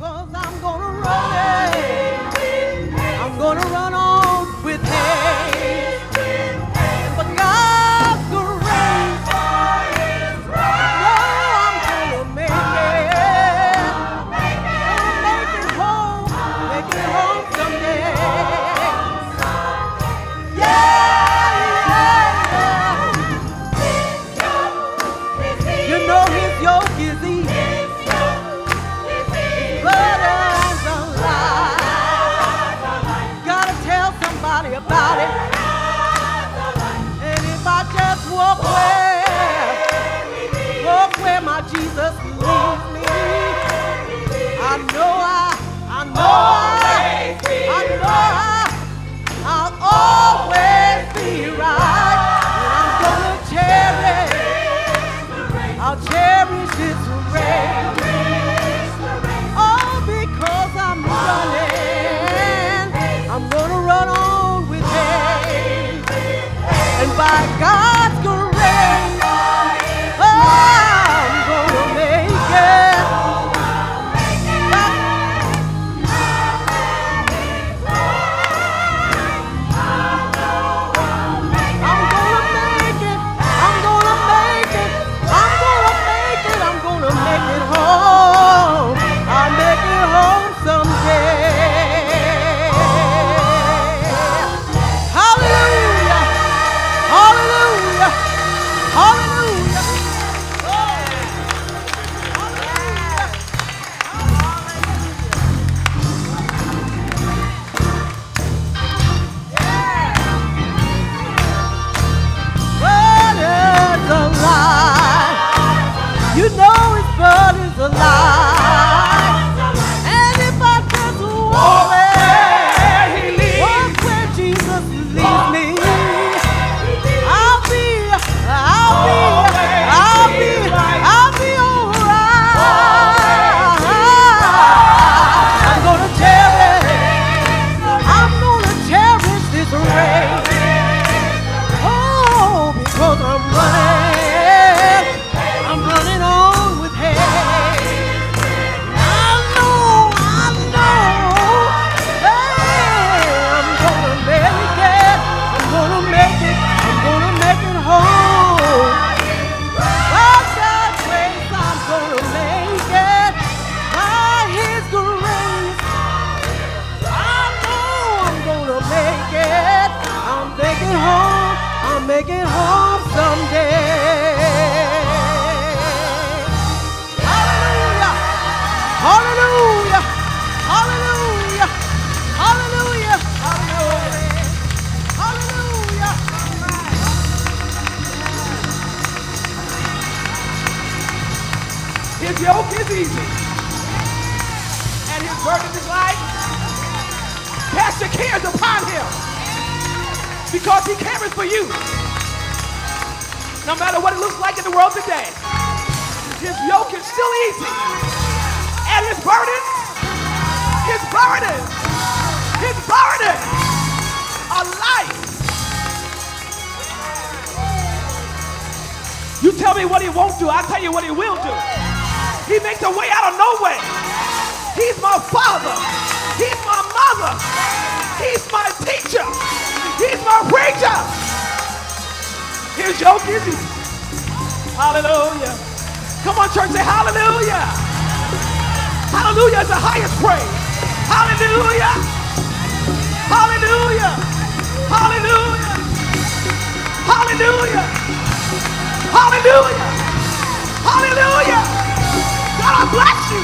ojos. His yoke is easy, and his burden is light. Cast your cares upon him, because he cares for you. No matter what it looks like in the world today, his yoke is still easy, and his burden, his burden, his burden, a light. You tell me what he won't do, i tell you what he will do. He makes a way out of no way. He's my father. He's my mother. He's my teacher. He's my preacher. Here's your giving. Hallelujah. Come on, church, say hallelujah. Hallelujah is the highest praise. Hallelujah. Hallelujah. Hallelujah. Hallelujah. Hallelujah. Hallelujah. God, I bless you.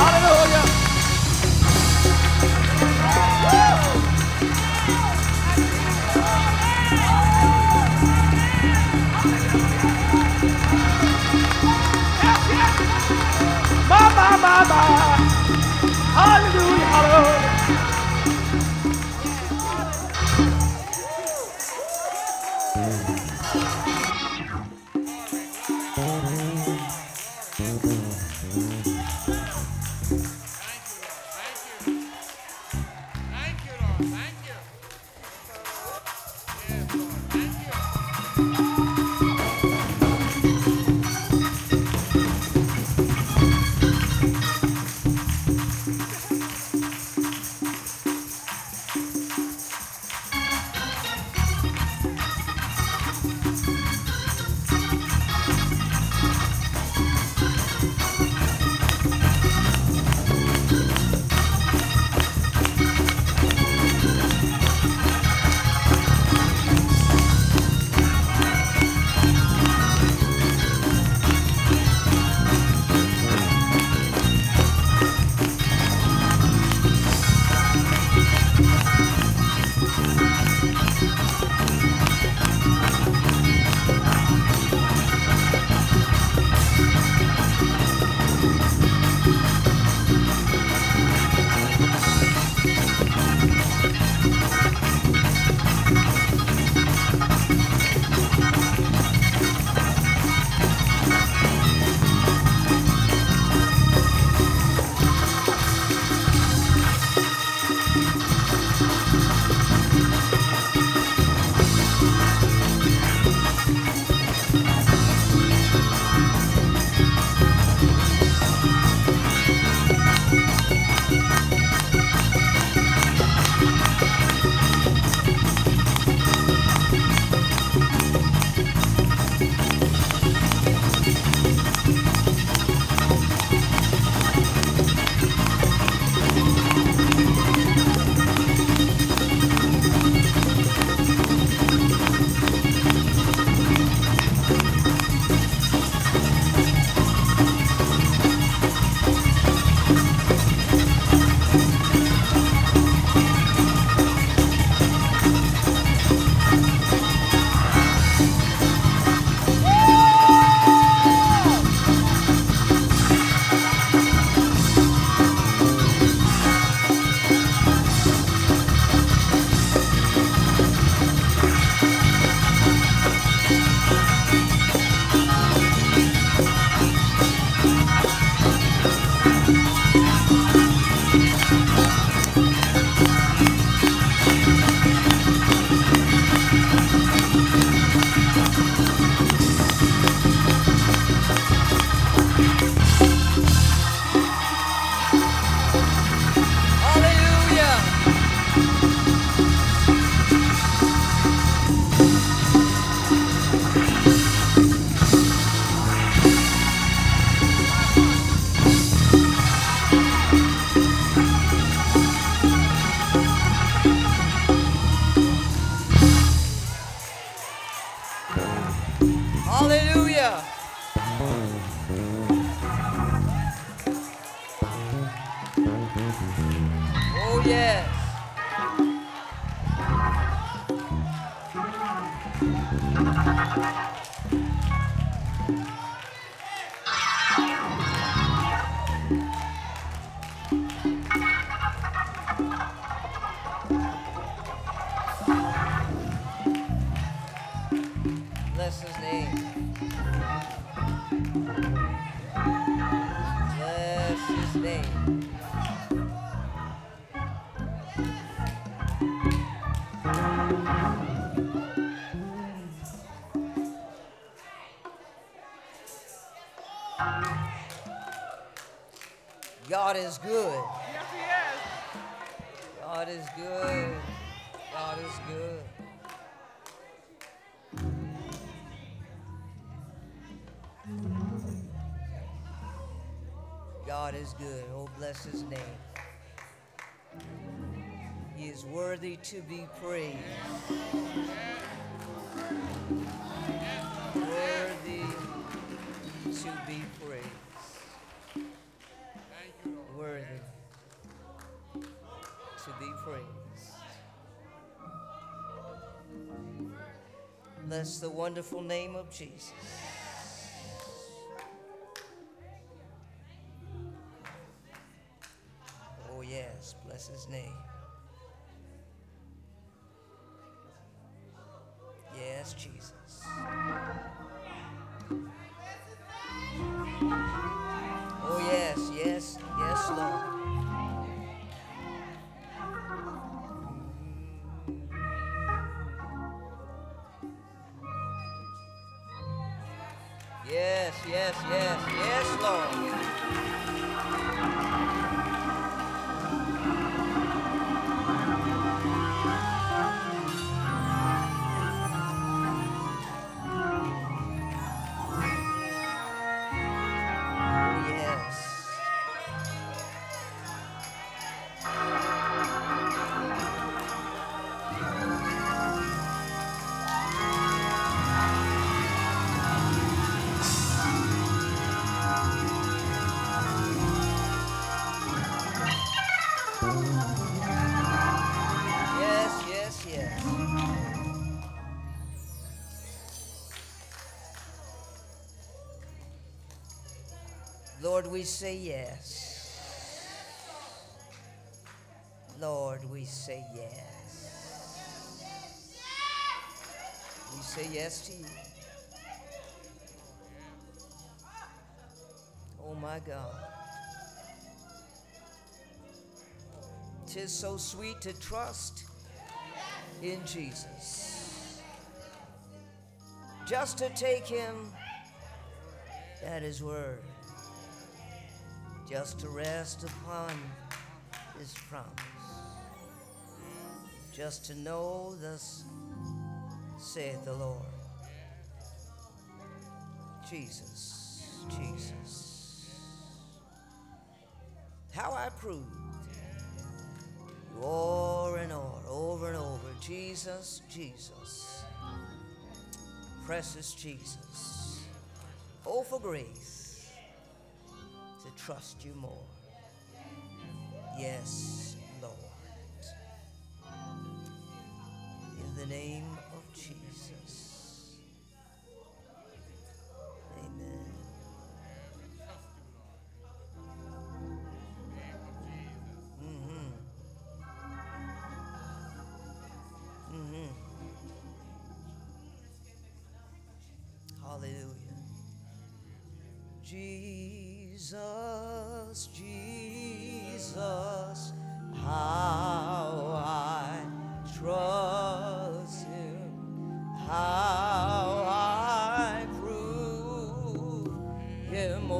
Hallelujah. My, my. God is good. Yes, he is. God is good. God is good. God is good. Oh, bless his name. He is worthy to be praised. Worthy to be praised. To be praised. Bless the wonderful name of Jesus. Oh, yes, bless his name. We say yes. Lord, we say yes. We say yes to you. Oh my God. Tis so sweet to trust in Jesus. Just to take him at his word. Just to rest upon his promise. Just to know thus saith the Lord. Jesus, Jesus. How I proved you o'er and o'er, over and over. Jesus, Jesus. Precious Jesus. Oh, for grace to trust you more. Yes, Lord. In the name of Jesus. Amen. Mm-hmm. Mm-hmm. Hallelujah. Jesus, Jesus, Jesus, how I trust Him, how I prove Him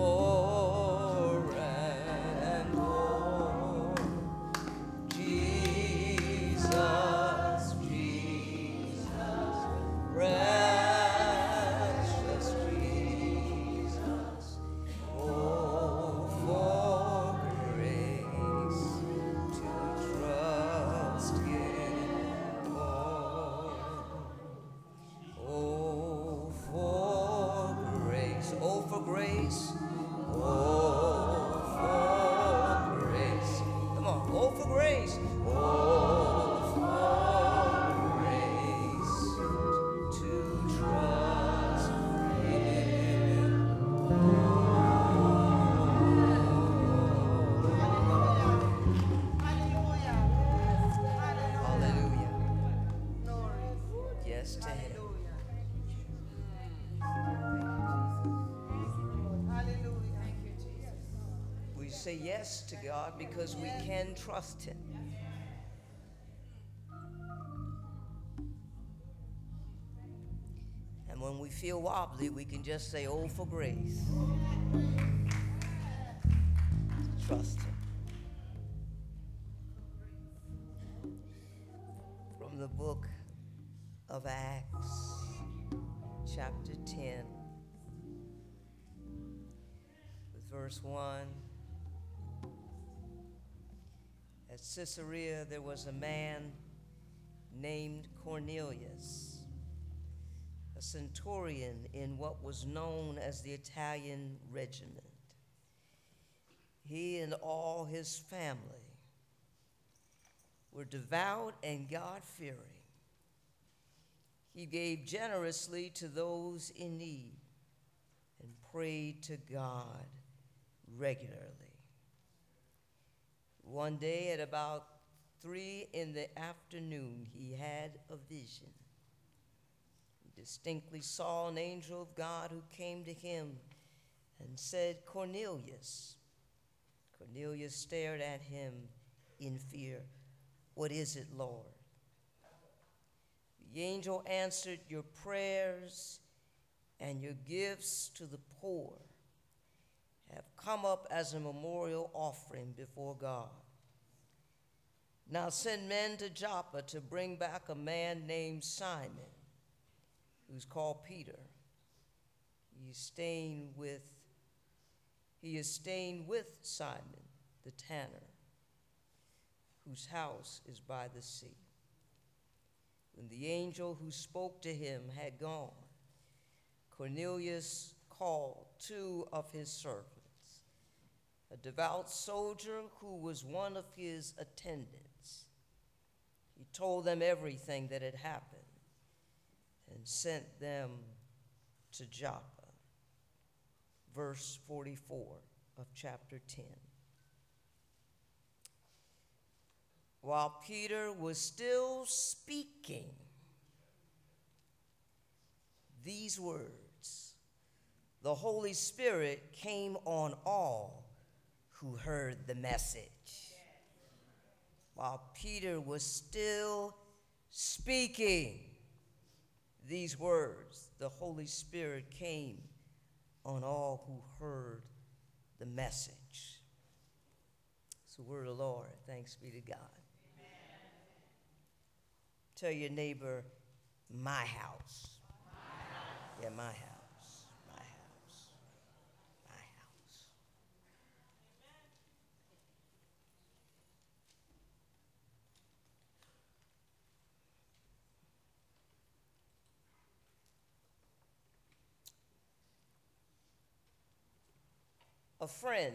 say yes to God because we can trust Him. And when we feel wobbly, we can just say, Oh, for grace. Trust Him. From the book of Acts, chapter 10, with verse 1. At Caesarea, there was a man named Cornelius, a centurion in what was known as the Italian regiment. He and all his family were devout and God fearing. He gave generously to those in need and prayed to God regularly. One day at about three in the afternoon, he had a vision. He distinctly saw an angel of God who came to him and said, Cornelius. Cornelius stared at him in fear. What is it, Lord? The angel answered, Your prayers and your gifts to the poor have come up as a memorial offering before God. Now send men to Joppa to bring back a man named Simon, who's called Peter. He is staying with, he is staying with Simon the tanner, whose house is by the sea. When the angel who spoke to him had gone, Cornelius called two of his servants a devout soldier who was one of his attendants. He told them everything that had happened and sent them to Joppa. Verse 44 of chapter 10. While Peter was still speaking these words, the Holy Spirit came on all who heard the message. While Peter was still speaking these words, the Holy Spirit came on all who heard the message. It's the word of the Lord. Thanks be to God. Amen. Tell your neighbor, my house. My house. Yeah, my house. A friend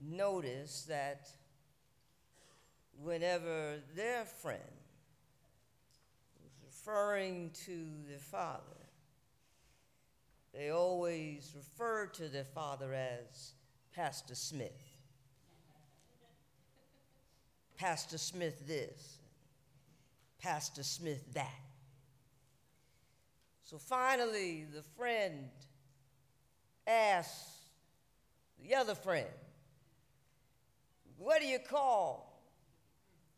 noticed that whenever their friend was referring to the father, they always referred to their father as Pastor Smith. Pastor Smith this, Pastor Smith that. So finally, the friend asked the other friend, What do you call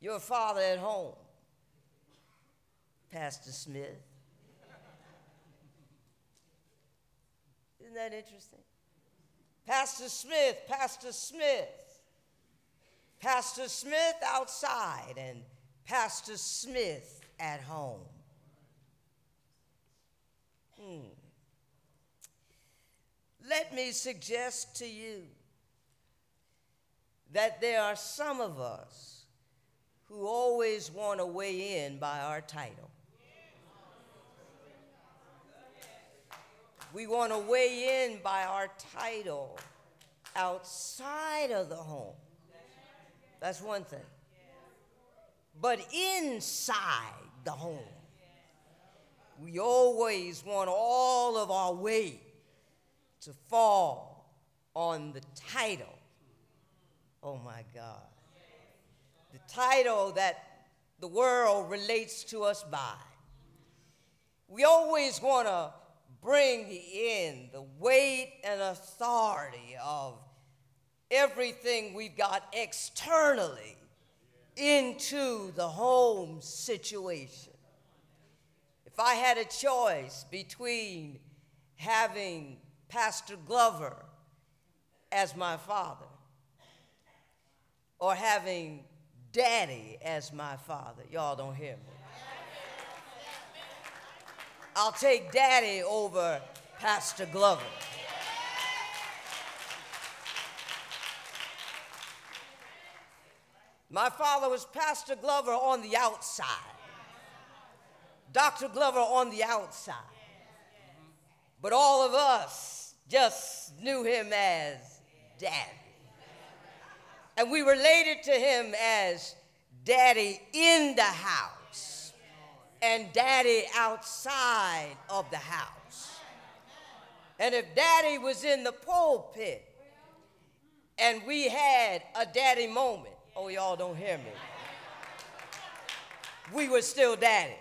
your father at home? Pastor Smith. Isn't that interesting? Pastor Smith, Pastor Smith. Pastor Smith outside and Pastor Smith at home. Hmm let me suggest to you that there are some of us who always want to weigh in by our title. We want to weigh in by our title outside of the home. That's one thing. But inside the home, we always want all of our weight to fall on the title. Oh my God. The title that the world relates to us by. We always want to bring in the weight and authority of everything we've got externally into the home situation. If I had a choice between having Pastor Glover as my father or having Daddy as my father, y'all don't hear me. I'll take Daddy over Pastor Glover. My father was Pastor Glover on the outside, Dr. Glover on the outside. But all of us just knew him as Daddy. And we related to him as Daddy in the house and Daddy outside of the house. And if Daddy was in the pulpit and we had a daddy moment, Oh, y'all don't hear me. We were still daddy.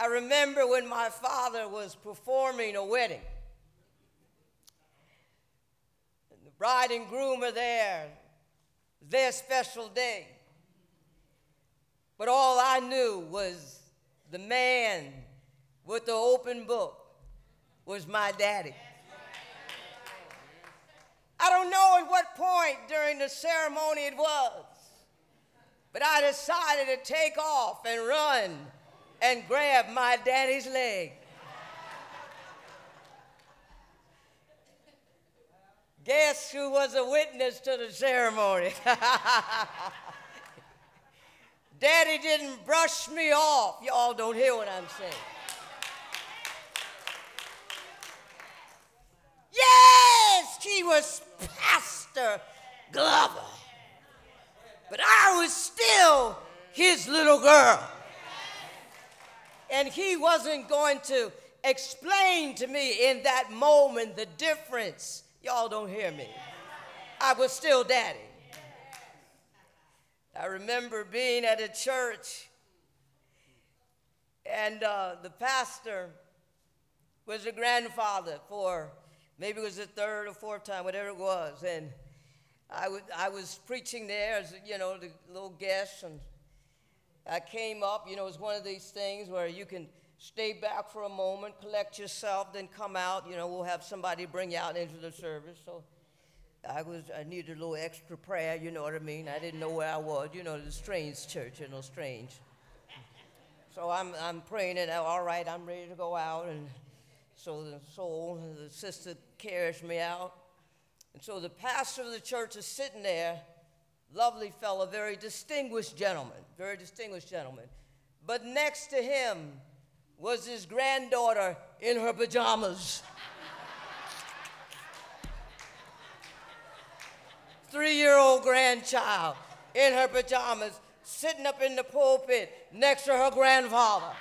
I remember when my father was performing a wedding. And the bride and groom are there, their special day. But all I knew was the man with the open book was my daddy. I don't know at what point during the ceremony it was, but I decided to take off and run and grab my daddy's leg. Guess who was a witness to the ceremony? Daddy didn't brush me off. Y'all don't hear what I'm saying. Yes, he was Pastor Glover. But I was still his little girl. And he wasn't going to explain to me in that moment the difference. Y'all don't hear me. I was still daddy. I remember being at a church, and uh, the pastor was a grandfather for maybe it was the third or fourth time, whatever it was. And I, would, I was preaching there as, you know, the little guest, and I came up. You know, it was one of these things where you can stay back for a moment, collect yourself, then come out. You know, we'll have somebody bring you out into the service. So I was, I needed a little extra prayer, you know what I mean? I didn't know where I was. You know, the strange church, you know, strange. So I'm, I'm praying, and all right, I'm ready to go out. And so the soul, the sister carries me out. And so the pastor of the church is sitting there, lovely fellow, very distinguished gentleman, very distinguished gentleman. But next to him was his granddaughter in her pajamas. Three year old grandchild in her pajamas, sitting up in the pulpit next to her grandfather.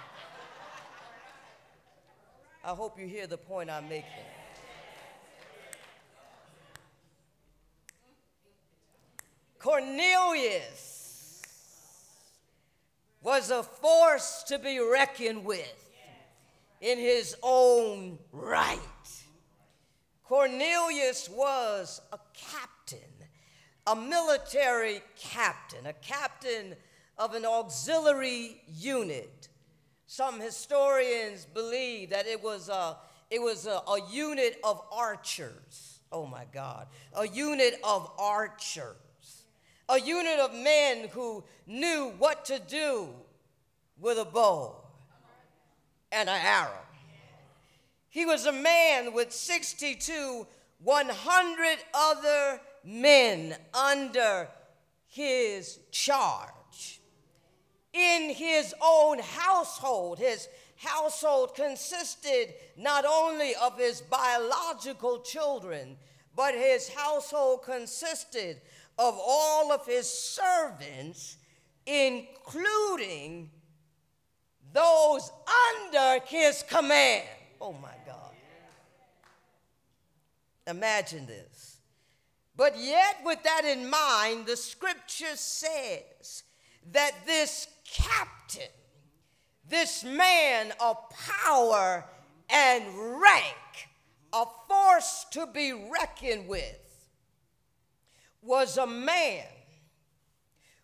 I hope you hear the point I'm making. Cornelius was a force to be reckoned with in his own right. Cornelius was a captain, a military captain, a captain of an auxiliary unit. Some historians believe that it was a, it was a, a unit of archers. Oh my God. A unit of archers a unit of men who knew what to do with a bow and an arrow. He was a man with 62, 100 other men under his charge. In his own household, his household consisted not only of his biological children, but his household consisted of all of his servants, including those under his command. Oh my God. Imagine this. But yet, with that in mind, the scripture says that this captain, this man of power and rank, a force to be reckoned with, was a man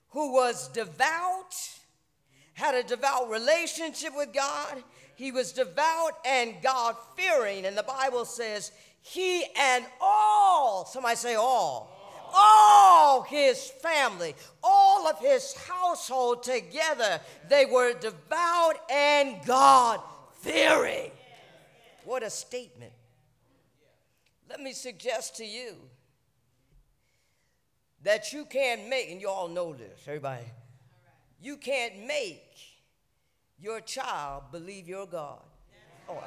who was devout, had a devout relationship with God. He was devout and God fearing. And the Bible says, he and all, somebody say all, all his family, all of his household together, they were devout and God fearing. What a statement. Let me suggest to you that you can't make, and you all know this, everybody, you can't make your child believe you're God. Oh,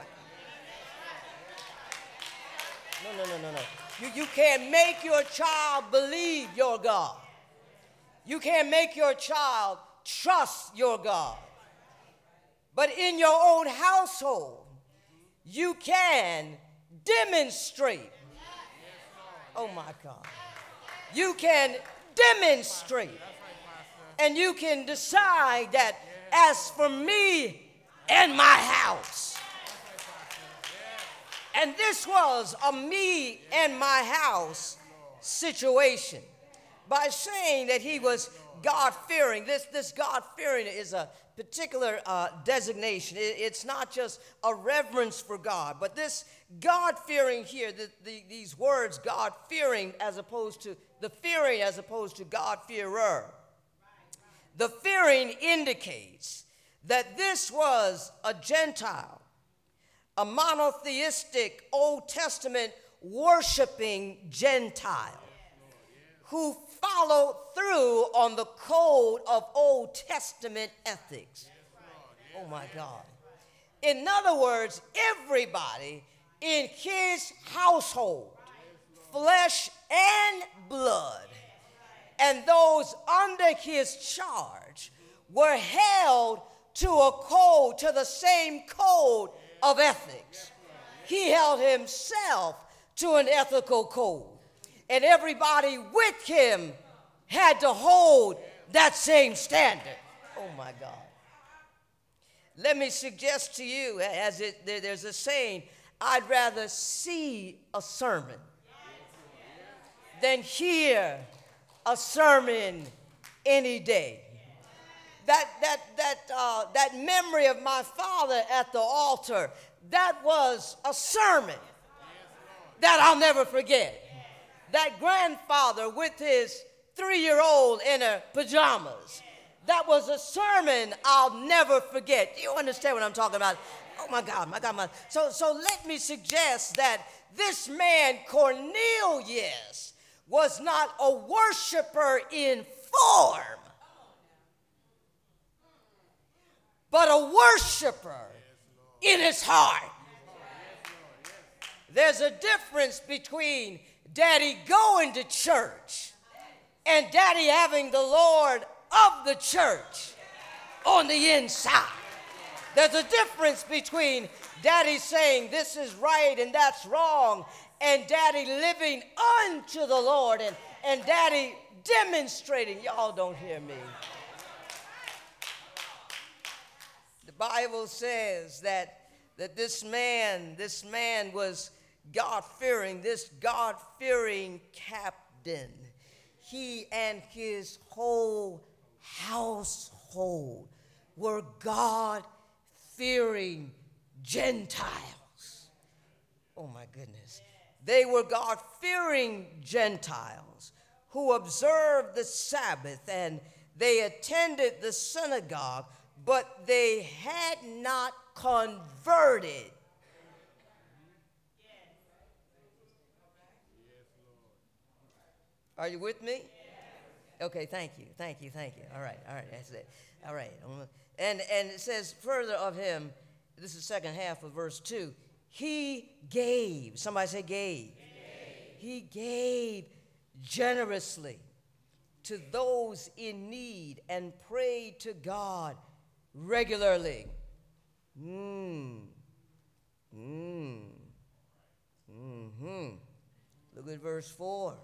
no, no, no, no, no. You, you can't make your child believe your God. You can't make your child trust your God. But in your own household, you can demonstrate. Oh my God. You can demonstrate. And you can decide that as for me and my house, and this was a me and my house situation. By saying that he was God fearing, this, this God fearing is a particular uh, designation. It, it's not just a reverence for God, but this God fearing here, the, the, these words, God fearing as opposed to the fearing as opposed to God fearer. The fearing indicates that this was a Gentile a monotheistic Old Testament worshiping Gentile who followed through on the code of Old Testament ethics. Oh my God. In other words, everybody in his household, flesh and blood, and those under his charge were held to a code, to the same code of ethics. He held himself to an ethical code. And everybody with him had to hold that same standard. Oh my God. Let me suggest to you, as it, there's a saying, I'd rather see a sermon than hear a sermon any day that, that, that, uh, that memory of my father at the altar, that was a sermon that I'll never forget. That grandfather with his three year old in her pajamas, that was a sermon I'll never forget. You understand what I'm talking about? Oh my God, my God, my so so let me suggest that this man Cornelius was not a worshiper in form, but a worshiper in his heart. There's a difference between daddy going to church and daddy having the Lord of the church on the inside. There's a difference between daddy saying this is right and that's wrong, and daddy living unto the Lord and, and daddy demonstrating. Y'all don't hear me. The Bible says that, that this man, this man was God fearing, this God fearing captain. He and his whole household were God fearing Gentiles. Oh my goodness. They were God fearing Gentiles who observed the Sabbath and they attended the synagogue but they had not converted. Are you with me? Okay, thank you, thank you, thank you. All right, all right, that's it. All right. And, and it says further of him, this is second half of verse 2. He gave, somebody say gave. He gave, he gave generously to those in need and prayed to God regularly. Mmm. Mmm. Mm-hmm. Look at verse 4.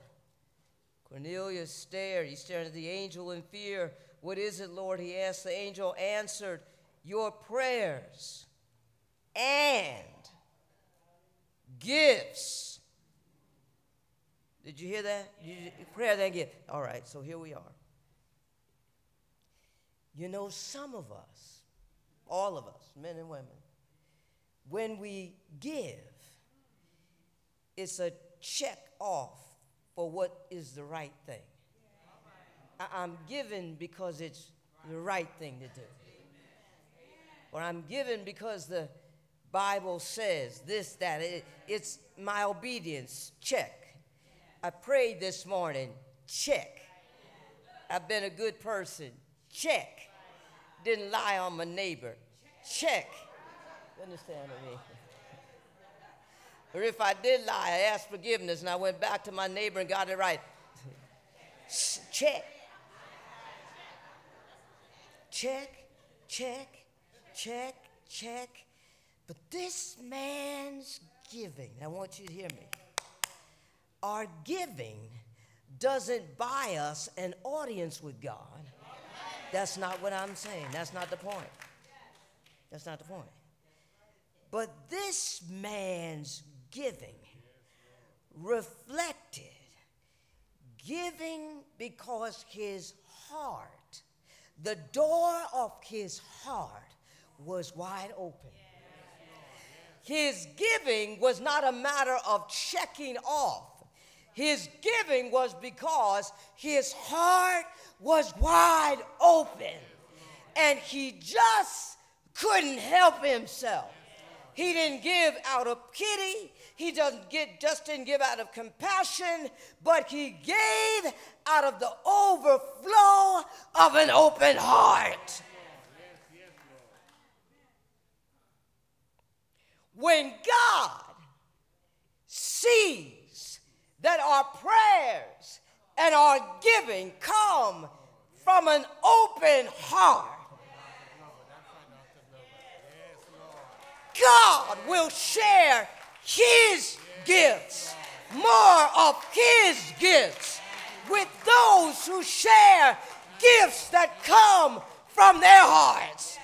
Cornelius stared. He stared at the angel in fear. What is it, Lord? He asked. The angel answered, Your prayers and gifts. Did you hear that? You, prayer then gift. All right, so here we are. You know, some of us, all of us, men and women, when we give, it's a check off for what is the right thing. I- am giving because it's the right thing to do. Or I'm giving because the Bible says this, that. It, it's my obedience. Check. I prayed this morning. Check. I've been a good person. Check. Didn't lie on my neighbor. Check. You understand what I mean? Or if I did lie, I asked forgiveness and I went back to my neighbor and got it right. Check. Check, check, check, check. But this man's giving, I want you to hear me. Our giving doesn't buy us an audience with God. That's not what I'm saying. That's not the point. That's not the point. But this man's giving reflected giving because his heart, the door of his heart was wide open. His giving was not a matter of checking off. His giving was because his heart was wide open and he just couldn't help himself. He didn't give out of pity. He doesn't get, just didn't give out of compassion, but he gave out of the overflow of an open heart. When God sees that our prayers and our giving come from an open heart, God will share His gifts, more of His gifts, with those who share gifts that come from their hearts.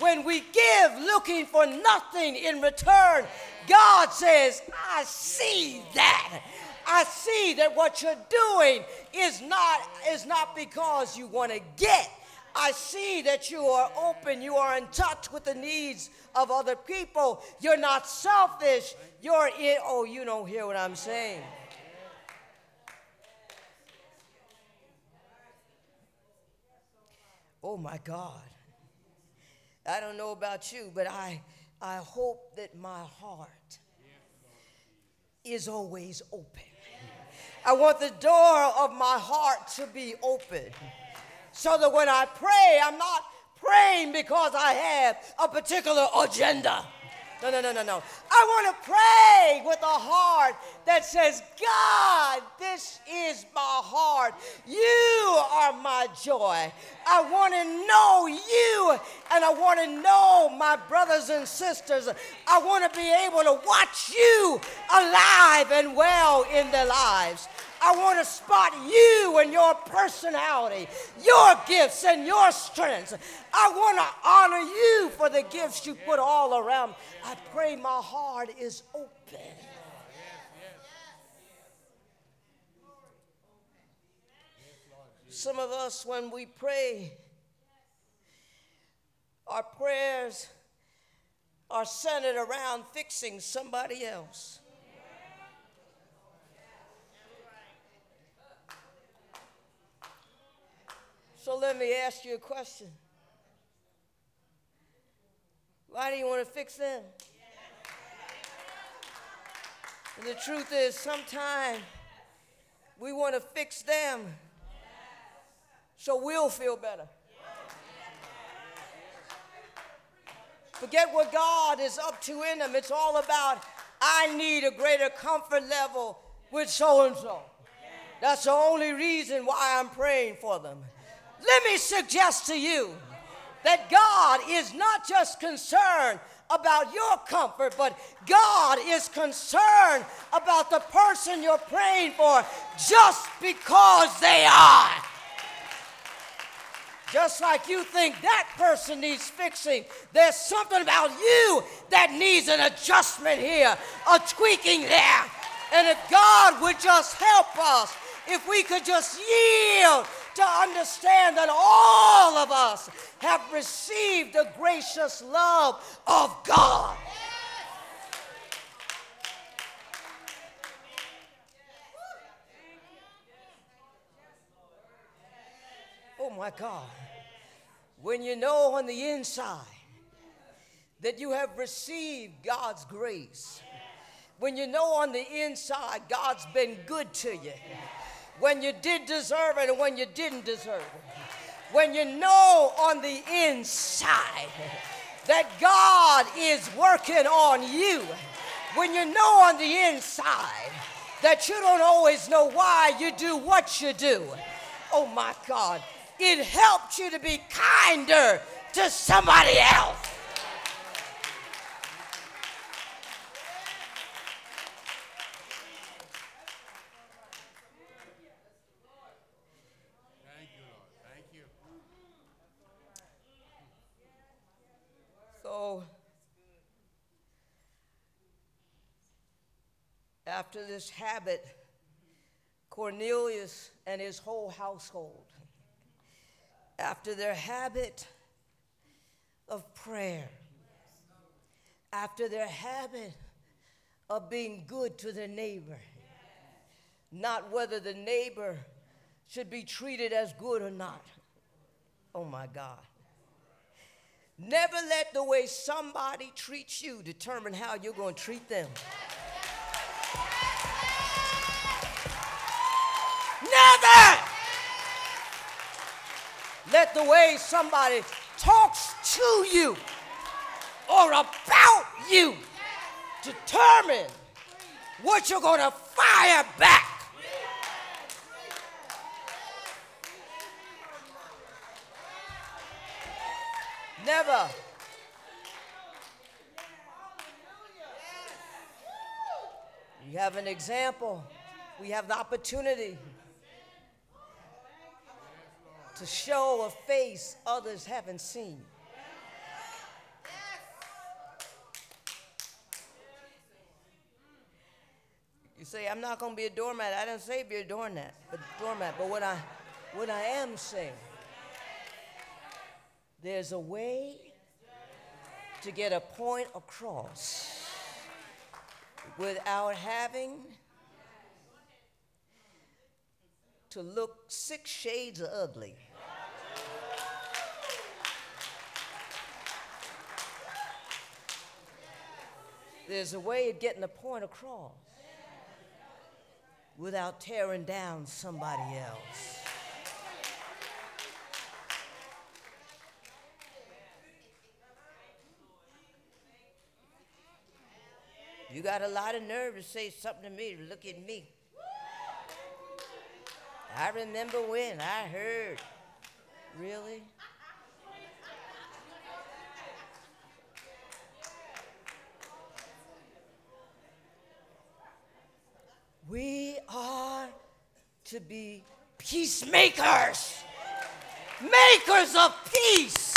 When we give looking for nothing in return, God says, I see that. I see that what you're doing is not, is not because you want to get. I see that you are open, you are in touch with the needs of other people. You're not selfish. You're in, oh, you don't hear what I'm saying. Oh my God. I don't know about you, but I, I hope that my heart is always open. I want the door of my heart to be open so that when I pray, I'm not praying because I have a particular agenda. No, no, no, no, no. I want to pray with a heart that says, God, this is my heart. You are my joy. I want to know you and I want to know my brothers and sisters. I want to be able to watch you alive and well in their lives. I want to spot you and your personality, your gifts and your strengths. I want to honor you for the gifts you put all around. I pray my heart is open. Some of us, when we pray, our prayers are centered around fixing somebody else. So let me ask you a question. Why do you want to fix them? And the truth is, sometimes we want to fix them so we'll feel better. Forget what God is up to in them. It's all about, I need a greater comfort level with so and so. That's the only reason why I'm praying for them. Let me suggest to you that God is not just concerned about your comfort, but God is concerned about the person you're praying for just because they are. Just like you think that person needs fixing, there's something about you that needs an adjustment here, a tweaking there. And if God would just help us, if we could just yield to understand that all of us have received the gracious love of God. Oh my God. When you know on the inside that you have received God's grace, when you know on the inside God's been good to you, when you did deserve it and when you didn't deserve it, when you know on the inside that God is working on you, when you know on the inside that you don't always know why you do what you do, oh my God, it helps you to be kinder to somebody else. After this habit, Cornelius and his whole household, after their habit of prayer, after their habit of being good to their neighbor, not whether the neighbor should be treated as good or not. Oh my God. Never let the way somebody treats you determine how you're going to treat them. Never let the way somebody talks to you or about you determine what you're going to fire back. Never. You have an example. We have the opportunity to show a face others haven't seen. You say, I'm not going to be a doormat. I didn't say be a doormat, but doormat. But what I, what I am saying, there's a way to get a point across without having to look six shades of ugly. There's a way of getting the point across without tearing down somebody else. You got a lot of nerve to say something to me, to look at me. I remember when I heard. Really? We are to be peacemakers, makers of peace.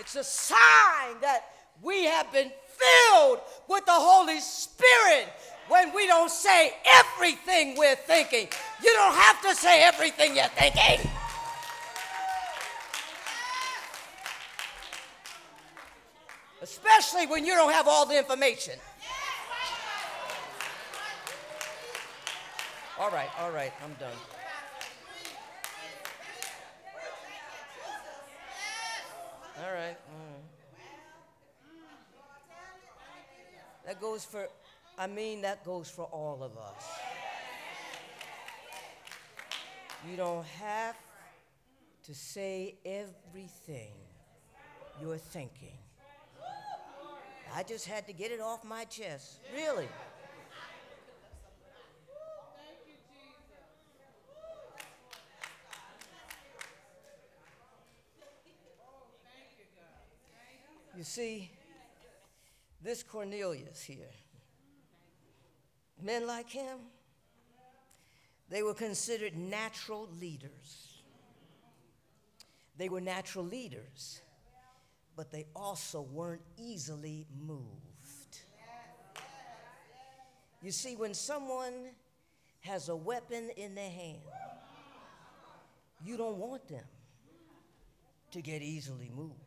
It's a sign that we have been filled with the Holy Spirit when we don't say everything we're thinking. You don't have to say everything you're thinking. Especially when you don't have all the information. All right, all right, I'm done. All right. mm. That goes for, I mean, that goes for all of us. You don't have to say everything you're thinking. I just had to get it off my chest. Really. You see, this Cornelius here, men like him, They were considered natural leaders. They were natural leaders, but they also weren't easily moved. You see, when someone has a weapon in their hand, you don't want them to get easily moved.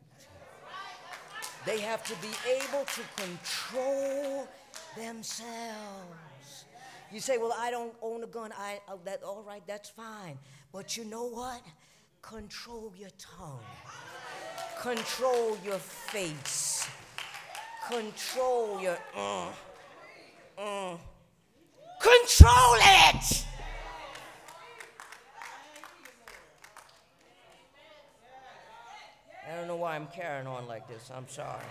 They have to be able to control themselves. You say, "Well, I don't own a gun." I uh, that all right, that's fine. But you know what? Control your tongue. Control your face. Control your uh, uh. Control it. I don't know why I'm carrying on like this. I'm sorry.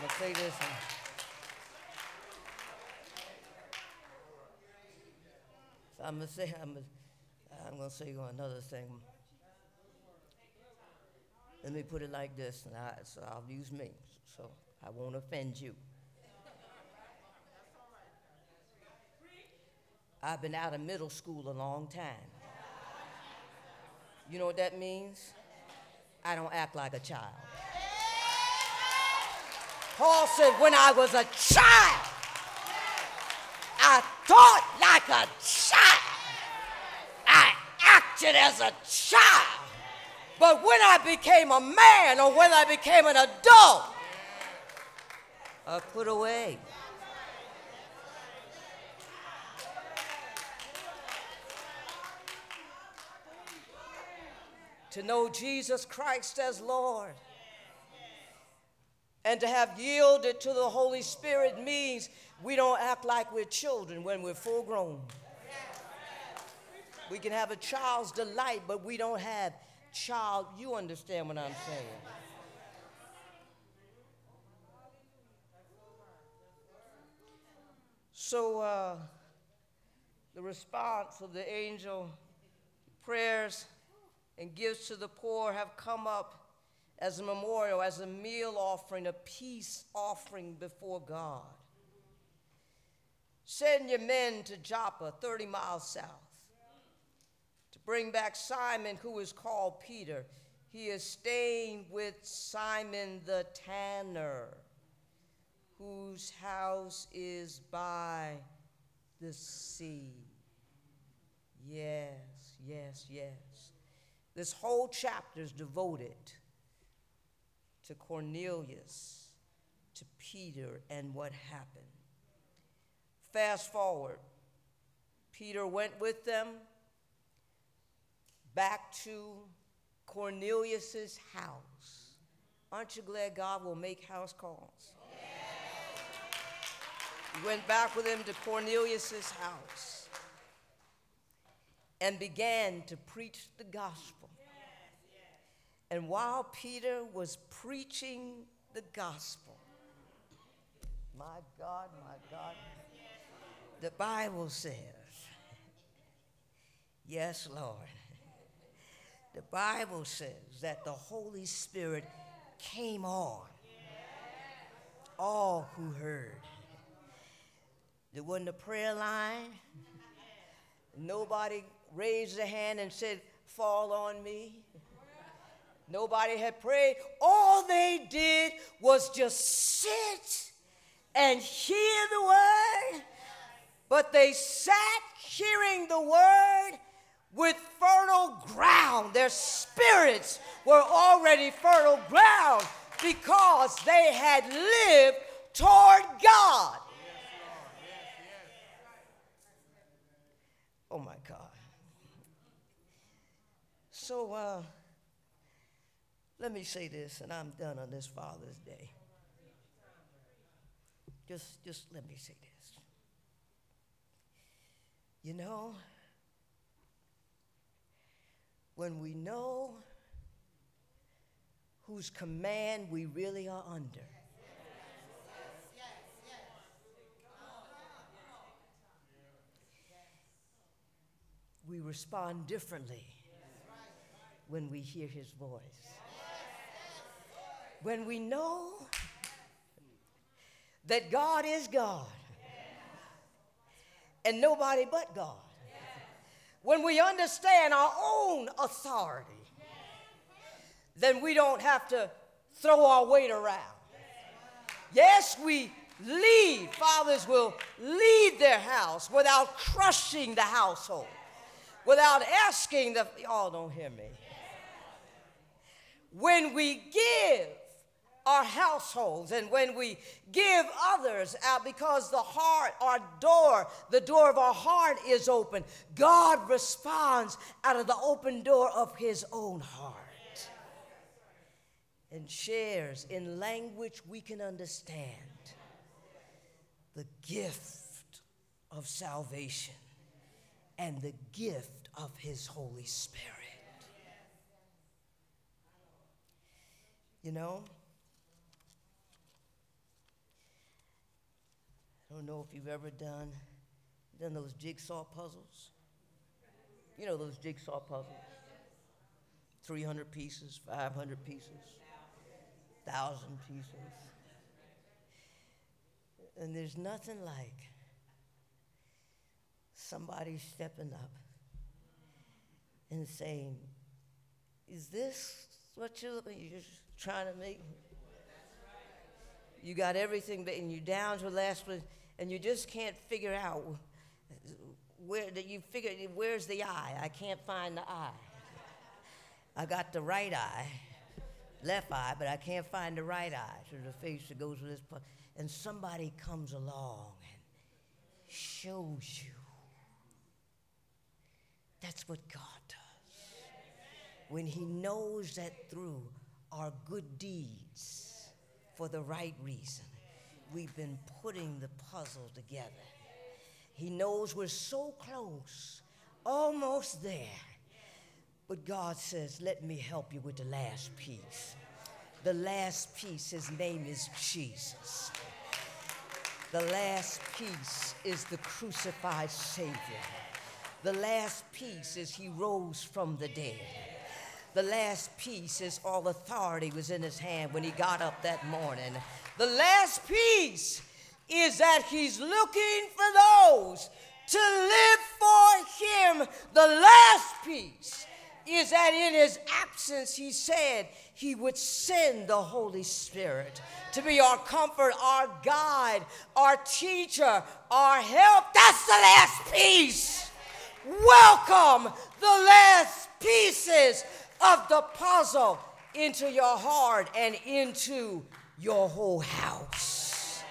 I'm gonna say this. So I'm gonna say I'm I'm gonna say another thing. Let me put it like this, and I, so I'll use me, so I won't offend you. I've been out of middle school a long time. You know what that means? I don't act like a child. Paul said, when I was a child, I thought like a child. I acted as a child. But when I became a man or when I became an adult, I put away. To know Jesus Christ as Lord and to have yielded to the Holy Spirit means we don't act like we're children when we're full grown. We can have a child's delight, but we don't have child. You understand what I'm saying? So, uh, the response of the angel prayers and gifts to the poor have come up as a memorial, as a meal offering, a peace offering before God. Send your men to Joppa, 30 miles south, to bring back Simon, who is called Peter. He is staying with Simon the tanner, whose house is by the sea. Yes, yes, yes. This whole chapter is devoted to Cornelius, to Peter, and what happened. Fast forward, Peter went with them back to Cornelius's house. Aren't you glad God will make house calls? He went back with him to Cornelius's house and began to preach the gospel. And while Peter was preaching the gospel, my God, my God, the Bible says, yes, Lord, the Bible says that the Holy Spirit came on all who heard. There wasn't a prayer line. Nobody raised a hand and said, Fall on me. Nobody had prayed. All they did was just sit and hear the word. But they sat hearing the word with fertile ground. Their spirits were already fertile ground because they had lived toward God. Oh my God. So, uh, let me say this, and I'm done on this Father's Day. Just, just let me say this. You know, when we know whose command we really are under, we respond differently when we hear his voice. When we know that God is God and nobody but God. when we understand our own authority, then we don't have to throw our weight around. Yes, we lead. Fathers will lead their house without crushing the household, without asking the, y'all don't hear me. When we give our households and when we give others out because the heart, our door, the door of our heart is open, God responds out of the open door of his own heart and shares in language we can understand the gift of salvation and the gift of his Holy Spirit. You know, I don't know if you've ever done done those jigsaw puzzles. You know those jigsaw puzzles. 300 pieces, 500 pieces, 1,000 pieces. And there's nothing like somebody stepping up and saying, Is this what you're, you're trying to make? You got everything, and you're down to the last one, and you just can't figure out where that you figure where's the eye. I can't find the eye. I got the right eye, left eye, but I can't find the right eye. So the face that goes with this. And somebody comes along and shows you. That's what God does. When He knows that through our good deeds, for the right reason, we've been putting the puzzle together. He knows we're so close, almost there. But God says, Let me help you with the last piece. The last piece, his name is Jesus. The last piece is the crucified Savior. The last piece is he rose from the dead. The last piece is all authority was in his hand when he got up that morning. The last piece is that he's looking for those to live for him. The last piece is that in his absence, he said he would send the Holy Spirit to be our comfort, our guide, our teacher, our help. That's the last piece. Welcome the last pieces of the puzzle into your heart and into your whole house.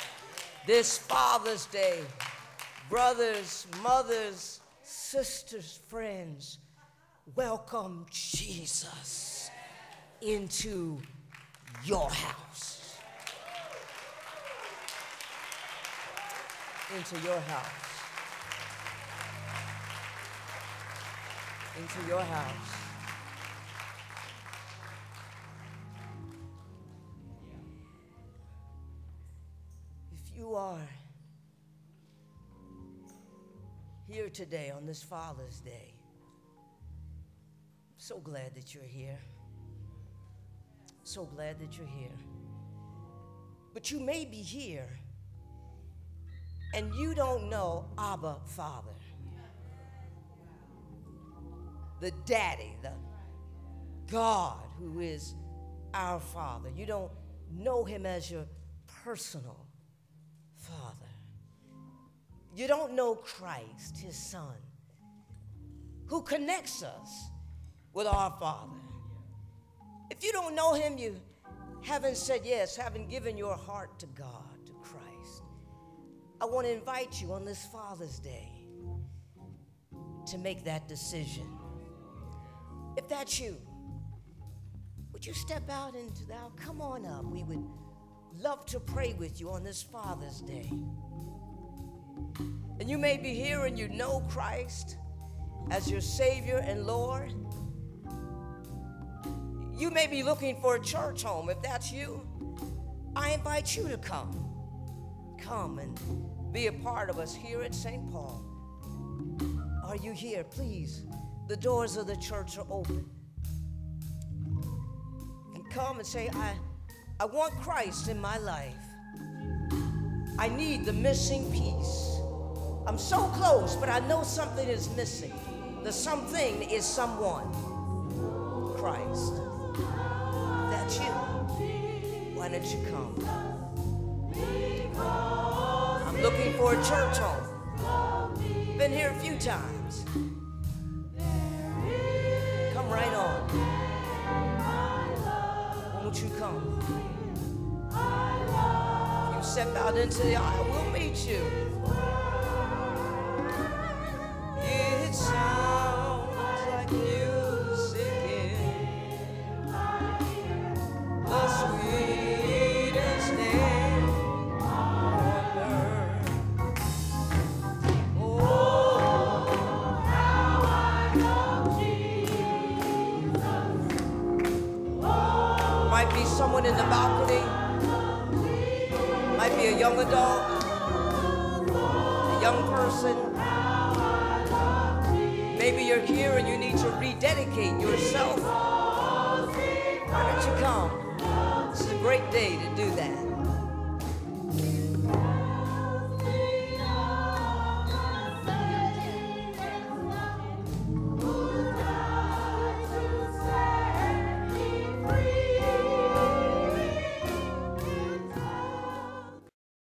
This Father's Day, brothers, mothers, sisters, friends, welcome Jesus into your house. Into your house. Into your house. Today on this Father's Day, so glad that you're here. So glad that you're here. But you may be here and you don't know Abba Father, the daddy, the God who is our Father. You don't know him as your personal. You don't know Christ, his Son, who connects us with our Father. If you don't know Him, you haven't said yes, haven't given your heart to God, to Christ. I want to invite you on this Father's Day to make that decision. If that's you, would you step out into the Come on up. We would love to pray with you on this Father's Day. And you may be here and you know Christ as your Savior and Lord. You may be looking for a church home. If that's you, I invite you to come. Come and be a part of us here at St. Paul. Are you here? Please, the doors of the church are open. And come and say, I, I want Christ in my life. I need the missing piece. I'm so close, but I know something is missing. The something is someone. Christ. That's you. Why don't you come? I'm looking for a church home. Been here a few times. Come right on. Won't you come? If you step out into the aisle, we'll meet you. Maybe you're